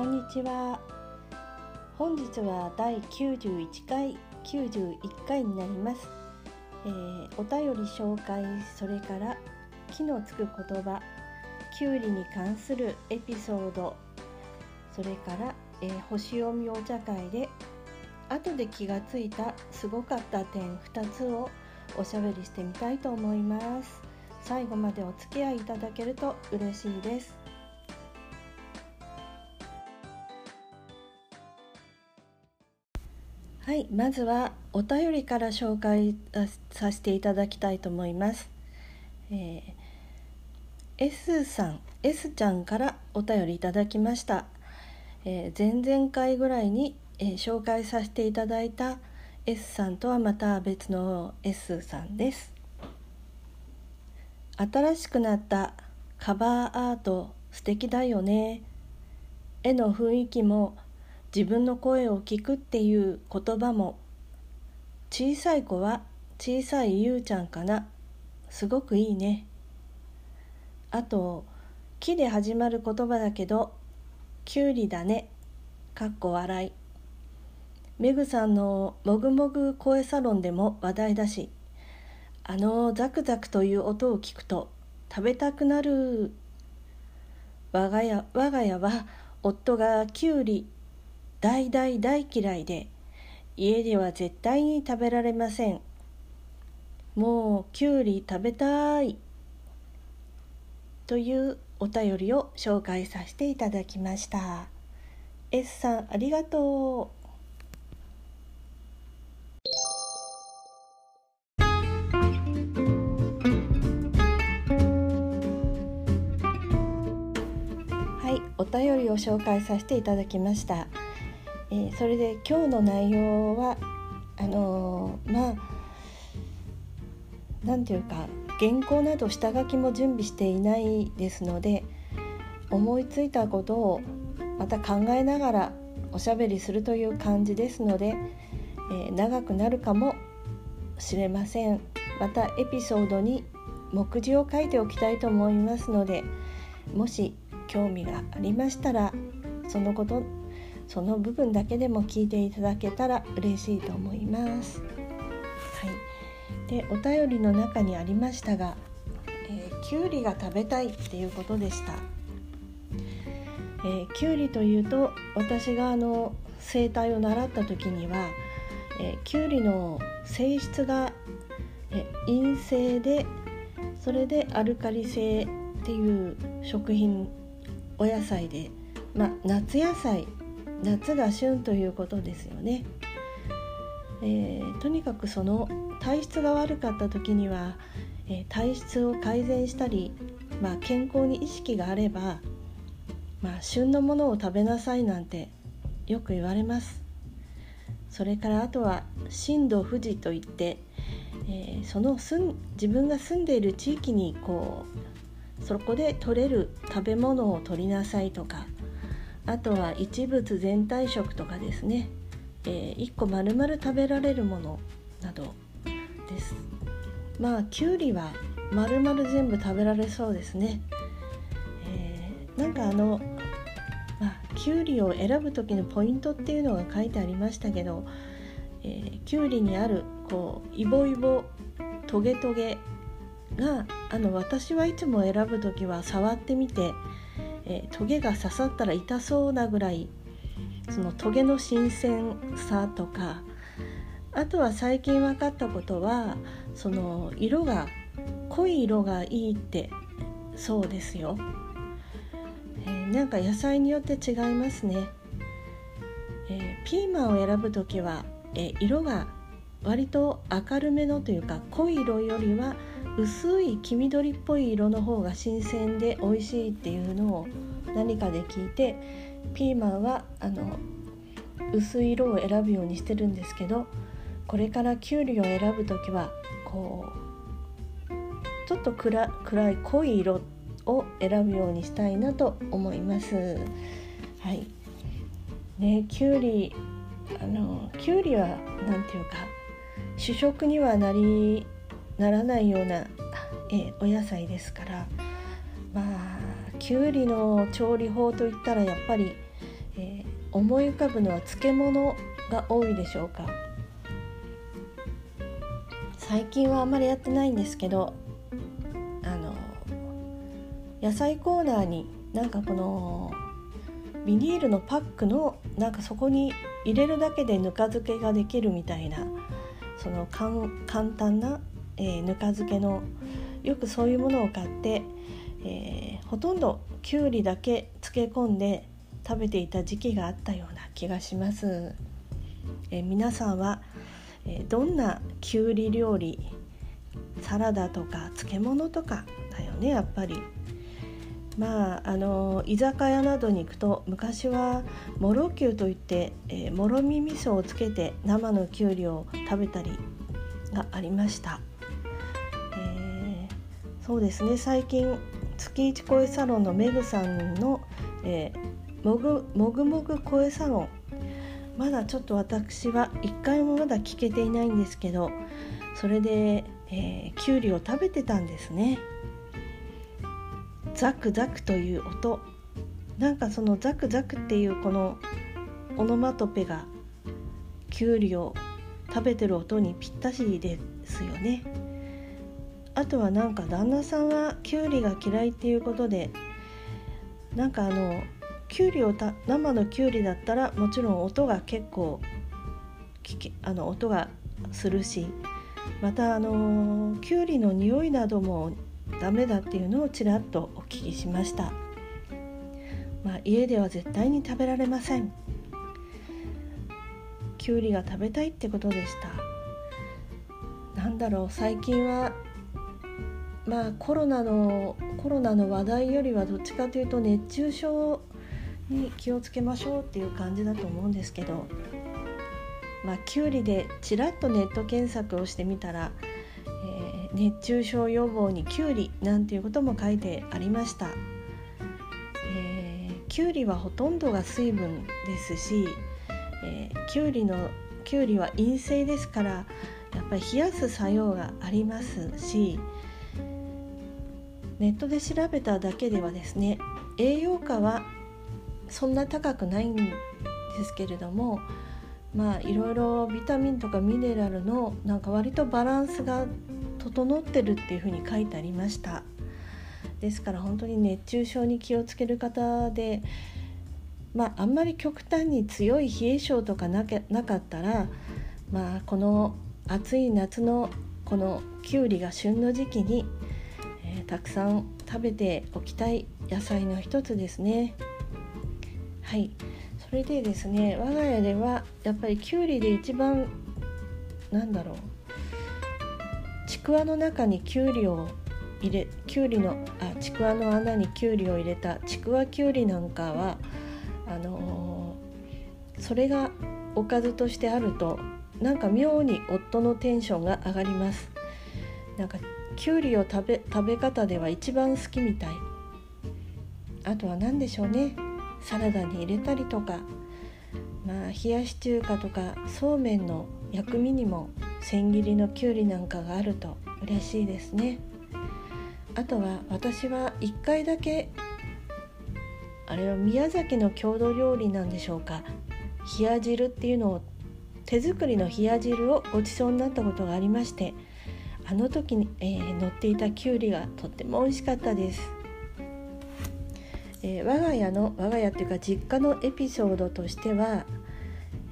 こんにちは。本日は第91回91回になります、えー、お便り紹介それから木のつく言葉きゅうりに関するエピソードそれから、えー、星読みお茶会で後で気がついたすごかった点2つをおしゃべりしてみたいと思います。最後までお付き合いいただけると嬉しいです。はいまずはお便りから紹介させていただきたいと思います、えー、S さん S ちゃんからお便りいただきました、えー、前々回ぐらいに、えー、紹介させていただいた S さんとはまた別の S さんです。新しくなったカバーアート素敵だよね。絵の雰囲気も自分の声を聞くっていう言葉も小さい子は小さいゆうちゃんかな。すごくいいね。あと木で始まる言葉だけどきゅうりだね。かっこ笑い。メグさんのもぐもぐ声サロンでも話題だしあのザクザクという音を聞くと食べたくなる。我が家我が家は夫がきゅうり大大大嫌いで家では絶対に食べられません。もうきゅうり食べたい。というお便りを紹介させていただきました。S さんありがとう。はいお便りを紹介させていただきました。えー、それで今日の内容はあのー、まあ何て言うか原稿など下書きも準備していないですので思いついたことをまた考えながらおしゃべりするという感じですので、えー、長くなるかもしれません。またエピソードに目次を書いておきたいと思いますのでもし興味がありましたらそのことその部分だけでも聞いていただけたら嬉しいと思います。はい、でお便りの中にありましたが、えー、きゅうりが食べたいっていうことでした。えー、きゅうりというと私があの生態を習った時には、えー、きゅうりの性質が、え陰性でそれでアルカリ性っていう食品お野菜で、まあ、夏野菜夏が旬ということですよね。えー、とにかくその体質が悪かった時には、えー、体質を改善したり、まあ、健康に意識があれば、まあ、旬のものを食べなさいなんてよく言われますそれからあとは震度富士といって、えー、その住自分が住んでいる地域にこうそこで取れる食べ物を取りなさいとかあとは一物全体食とかですね、えー、1個丸々食べられるものなどです。まあきゅうりは丸々全部食べられそうですね、えー、なんかあの、まあ、きゅうりを選ぶ時のポイントっていうのが書いてありましたけど、えー、きゅうりにあるこうイボイボトゲトゲがあの私はいつも選ぶ時は触ってみてえー、トゲが刺さったら痛そうなぐらいそのトゲの新鮮さとかあとは最近分かったことはその色が濃い色がいいってそうですよ、えー、なんか野菜によって違いますね、えー、ピーマンを選ぶ時は、えー、色が割と明るめのというか濃い色よりは薄い黄緑っぽい色の方が新鮮で美味しいっていうのを何かで聞いてピーマンはあの薄い色を選ぶようにしてるんですけどこれからきゅうりを選ぶ時はこうちょっと暗い濃い色を選ぶようにしたいなと思います。はいね、きゅうりあのきゅうりは何ていうか主食にはなりならないようなえお野菜ですからまあきゅうりの調理法といったらやっぱり、え思い浮かぶのは漬物が多いでしょうか。最近はあんまりやってないんですけどあの野菜コーナーになんかこのビニールのパックのなんかそこに入れるだけでぬか漬けができるみたいなその簡単な、えー、ぬか漬けのよくそういうものを買って、えー、ほとんどきゅうりだけ漬け込んで食べていた時期があったような気がします。えー、皆さんは、えどんなきゅうり料理サラダとか漬物とかだよねやっぱり。まああの居酒屋などに行くと昔はもろきゅうといって、えー、もろみ味噌をつけて生のきゅうりを食べたりがありました、そうですね。最近月一声サロンのメグさんの、えー、もぐもぐもぐ声サロン。まだちょっと私は一回もまだ聞けていないんですけどそれで、えー、きゅうりを食べてたんですね。ザクザクという音。なんかそのザクザクっていうこのオノマトペがきゅうりを食べてる音にぴったしですよね。あとはなんか旦那さんはきゅうりが嫌いっていうことでなんかあのきゅうりをた生のきゅうりだったらもちろん音が結構あの音がするしまたあのきゅうりの匂いなどもダメだっていうのをちらっとお聞きしました、まあ、家では絶対に食べられません。きゅうりが食べたいってことでした。なんだろう最近はまあコロナのコロナの話題よりはどっちかというと熱中症に気をつけましょうっていう感じだと思うんですけどまあきゅうりでちらっとネット検索をしてみたらえ熱中症予防にきゅうりなんていうことも書いてありました、えー、きゅうりはほとんどが水分ですし、えー、きゅうりのきゅうりは陰性ですからやっぱり冷やす作用がありますしネットで調べただけではですね栄養価はそんな高くないんですけれどもまあいろいろビタミンとかミネラルのなんか割とバランスが整ってるっていうふうに書いてありました。ですから本当に熱中症に気をつける方でまああんまり極端に強い冷え性とかなけなかったらまあこの暑い夏のこのきゅうりが旬の時期に、えー、たくさん食べておきたい野菜の一つですね。はい。それでですね我が家ではやっぱりきゅうりで一番なんだろう。ちくわの中にきゅうりを入れきゅうりのあちくわの穴にきゅうりを入れたちくわきゅうりなんかはあのー、それがおかずとしてあるとなんか妙に夫のテンションが上がります。なんかきゅうりを食べ食べ方では一番好きみたい。あとは何でしょうね。サラダに入れたりとか。まあ冷やし中華とかそうめんの薬味にも千切りのきゅうりなんかがあると嬉しいですね。あとは私は1回だけあれは宮崎の郷土料理なんでしょうか。冷や汁っていうのを手作りの冷や汁をごちそうになったことがありましてあの時に、えー、乗っていたきゅうりがとっても美味しかったです、えー、我が家の我が家っていうか実家のエピソードとしては、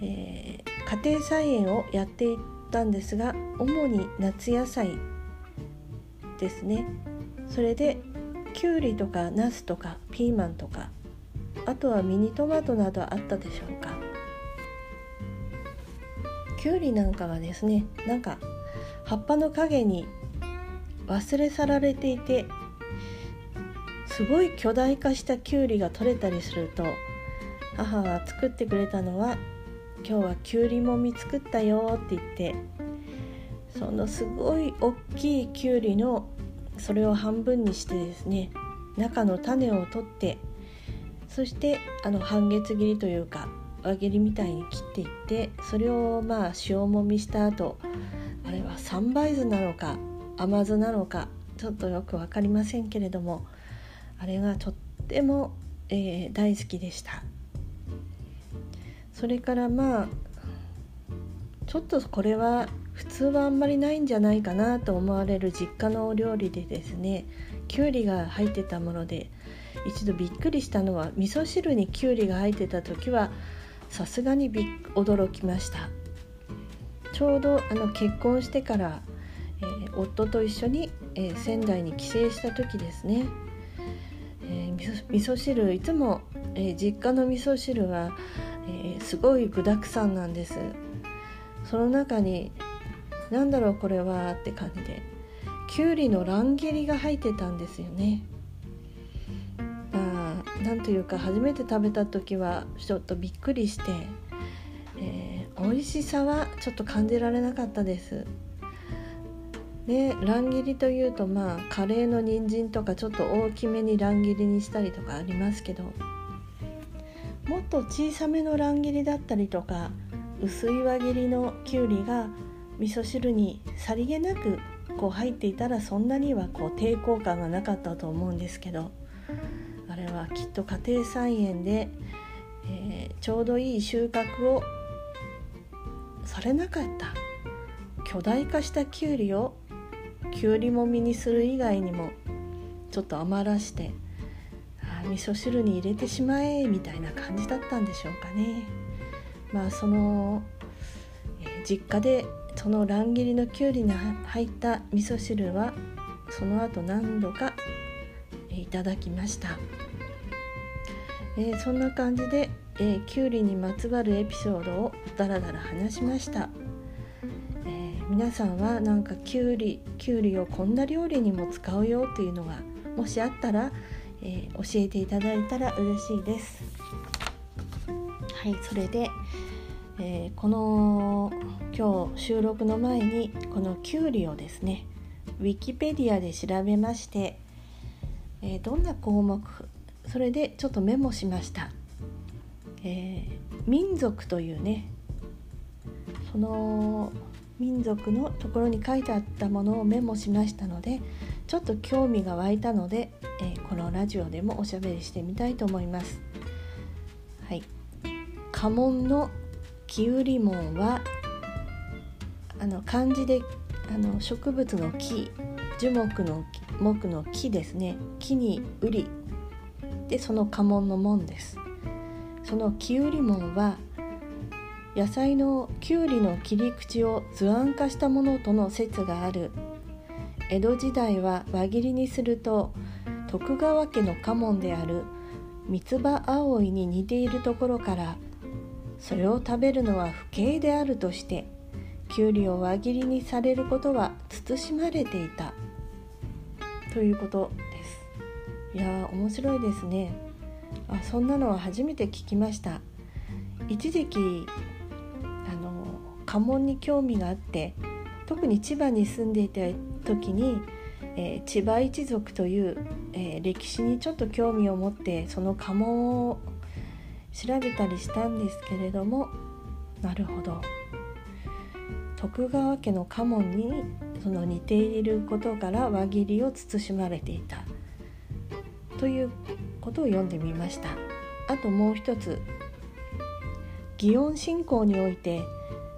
えー、家庭菜園をやっていったんですが主に夏野菜ですね。それできゅうりとかナスとかピーマンとかあとはミニトマトなどあったでしょうか。きゅうりなんかはですねなんか葉っぱの陰に忘れ去られていてすごい巨大化したきゅうりが取れたりすると母が作ってくれたのは今日はきゅうりもみ作ったよって言ってそのすごい大きいきゅうりのそれを半分にしてですね中の種を取ってそしてあの半月切りというか輪切りみたいに切っていってそれをまあ塩もみした後あれは三杯酢なのか甘酢なのかちょっとよく分かりませんけれどもあれがとっても、えー、大好きでした。それからまあちょっとこれは普通はあんまりないんじゃないかなと思われる実家のお料理でですねきゅうりが入ってたもので一度びっくりしたのは味噌汁にきゅうりが入ってた時はさすがにび驚きましたちょうどあの結婚してから、えー、夫と一緒に、えー、仙台に帰省した時ですね、えー、味噌汁いつも、え実家の味噌汁は、えすごい具だくさんなんです。その中に何だろうこれはって感じできゅうりの乱切りが入ってたんですよね。まあなんというか初めて食べた時はちょっとびっくりして、美味しさはちょっと感じられなかったです。で乱切りというとまあカレーの人参とかちょっと大きめに乱切りにしたりとかありますけどもっと小さめの乱切りだったりとか薄い輪切りのきゅうりが味噌汁にさりげなくこう入っていたらそんなにはこう抵抗感がなかったと思うんですけどあれはきっと家庭菜園で、えー、ちょうどいい収穫をされなかった巨大化したきゅうりをきゅうりもみにする以外にもちょっと余らして味噌汁に入れてしまえみたいな感じだったんでしょうかね。まあその、え、実家でその乱切りのきゅうりに入った味噌汁はその後何度かいただきました、えー、そんな感じで、えー、きゅうりにまつわるエピソードをダラダラ話しました、えー、皆さんはなんかきゅうりきゅうりをこんな料理にも使うよっていうのがもしあったら、え教えていただいたら嬉しいです。はいそれで、えこの今日収録の前にこのきゅうりをですねウィキペディアで調べまして、え、どんな項目それでちょっとメモしました、えー、民族というねその民族のところに書いてあったものをメモしましたのでちょっと興味が湧いたので、えー、このラジオでもおしゃべりしてみたいと思います。はい。家紋のきゅうり門はあの漢字であの植物の木樹木の木の木ですね。木に売りでその家紋の門です。そのきゅうり門は野菜のきゅうりの切り口を図案化したものとの説がある。江戸時代は輪切りにすると徳川家の家紋である三つ葉葵に似ているところからそれを食べるのは不敬であるとしてきゅうりを輪切りにされることは慎まれていた。ということ。いや面白いですね。あそんなのは初めて聞きました。一時期あの家紋に興味があって特に千葉に住んでいた時に、えー、千葉一族という、えー、歴史にちょっと興味を持ってその家紋を調べたりしたんですけれどもなるほど。徳川家の家紋にその似ていることから輪切りを慎まれていた。ということを読んでみました。あともう一つ。祇園信仰において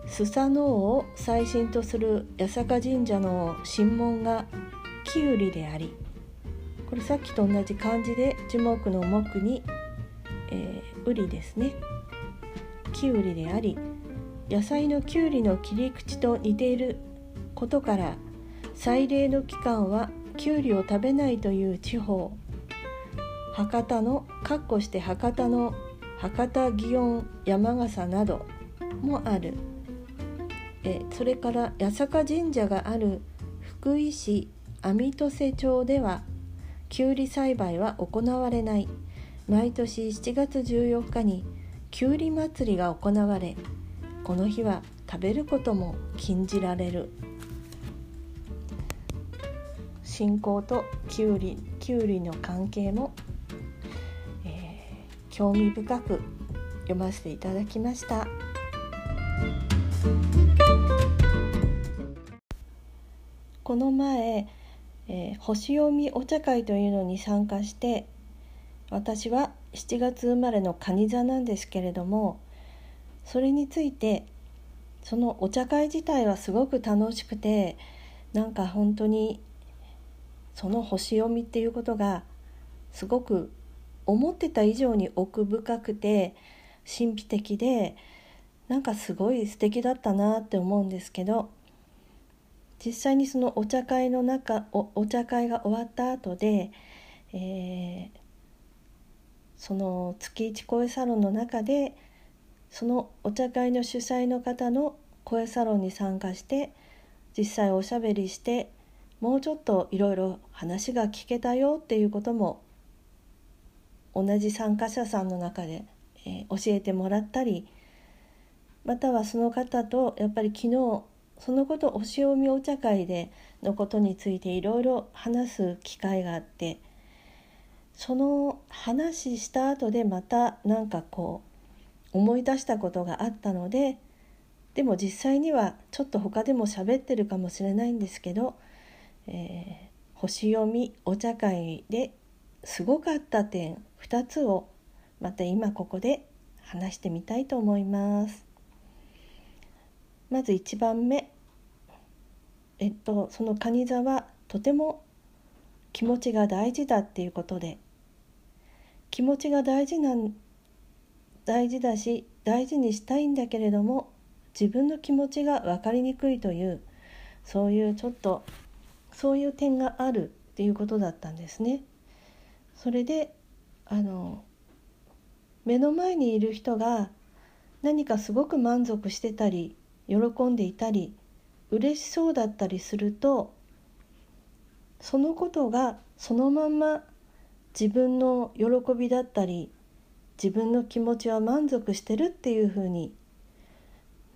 スサノオを最新とする八坂神社の神門がきゅうりでありこれさっきと同じ漢字で樹木の木に、えー、ウリですね。きゅうりであり野菜のきゅうりの切り口と似ていることから祭礼の期間はきゅうりを食べないという地方。博多の括弧して博多の博多祇園山笠などもある。えそれから八坂神社がある福井市網戸瀬町ではきゅうり栽培は行われない。毎年7月14日にきゅうり祭りが行われこの日は食べることも禁じられる。信仰ときゅうりきゅうりの関係も、興味深く読ませていただきました。この前、えー、星読みお茶会というのに参加して私は7月生まれの蟹座なんですけれどもそれについてそのお茶会自体はすごく楽しくてなんか本当にその星読みっていうことがすごく思ってた以上に奥深くて神秘的でなんかすごい素敵だったなって思うんですけど実際にそのお茶会の中お茶会が終わった後で、えー、その月一声サロンの中でそのお茶会の主催の方の声サロンに参加して実際おしゃべりしてもうちょっといろいろ話が聞けたよっていうことも同じ参加者さんの中で、えー、教えてもらったりまたはその方とやっぱり昨日そのことお塩見お茶会でのことについていろいろ話す機会があってその話した後でまた何かこう思い出したことがあったのででも実際にはちょっと他でも喋ってるかもしれないんですけど、えー、星読みお茶会ですごかった点2つをまた今ここで話してみたいと思います。まず1番目えっとその蟹座はとても気持ちが大事だっていうことで気持ちが大事なん大事だし大事にしたいんだけれども自分の気持ちが分かりにくいというそういうちょっとそういう点があるっていうことだったんですね。それであの目の前にいる人が何かすごく満足してたり喜んでいたり嬉しそうだったりするとそのことがそのまんま自分の喜びだったり自分の気持ちは満足してるっていうふうに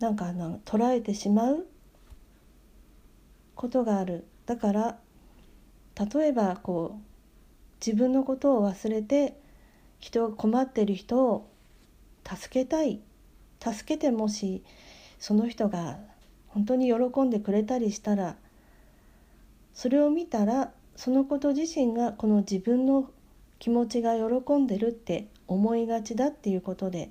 なんかあの捉えてしまうことがある。だから例えばこう自分のことを忘れて人が困ってる人を助けたい。助けてもしその人が本当に喜んでくれたりしたらそれを見たらそのこと自身がこの自分の気持ちが喜んでるって思いがちだっていうことで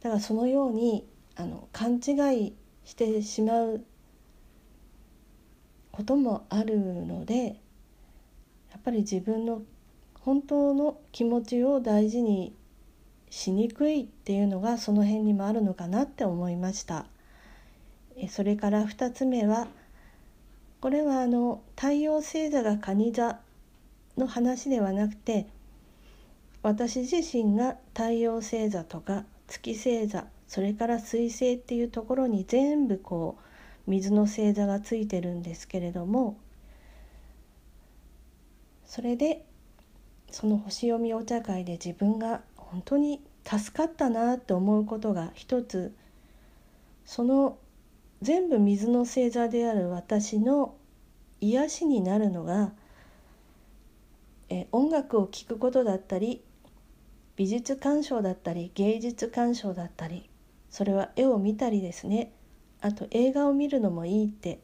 だからそのようにあの勘違いしてしまうこともあるのでやっぱり自分の本当の気持ちを大事にしにくいっていうのがその辺にもあるのかなって思いました。それから2つ目はこれはあの太陽星座が蟹座の話ではなくて私自身が太陽星座とか月星座それから水星っていうところに全部こう水の星座がついてるんですけれどもそれでその星読みお茶会で自分が本当に助かったなって思うことが一つ。その全部水の星座である私の癒しになるのがえ音楽を聴くことだったり美術鑑賞だったり芸術鑑賞だったりそれは絵を見たりですね。あと映画を見るのもいいって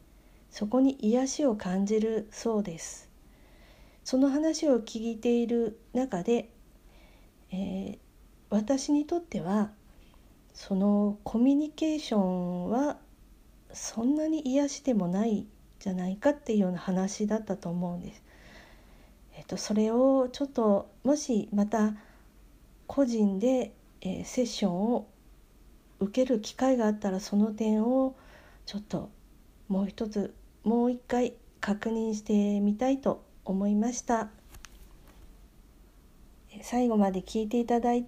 そこに癒しを感じるそうです。その話を聞いている中でえー、私にとってはそのコミュニケーションはそんなに癒しでもないじゃないかっていうような話だったと思うんです。えっと、それをちょっともしまた個人で、えー、セッションを受ける機会があったらその点をちょっともう一つもう一回確認してみたいと思いました。最後まで聞いていただい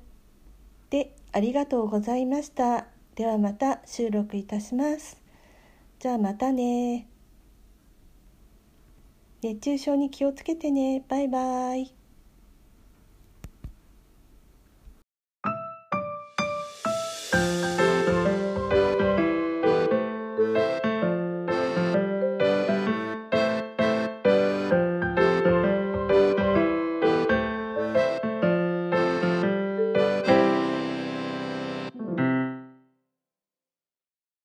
てありがとうございました。ではまた収録いたします。じゃあまたね。熱中症に気をつけてね。バイバイ。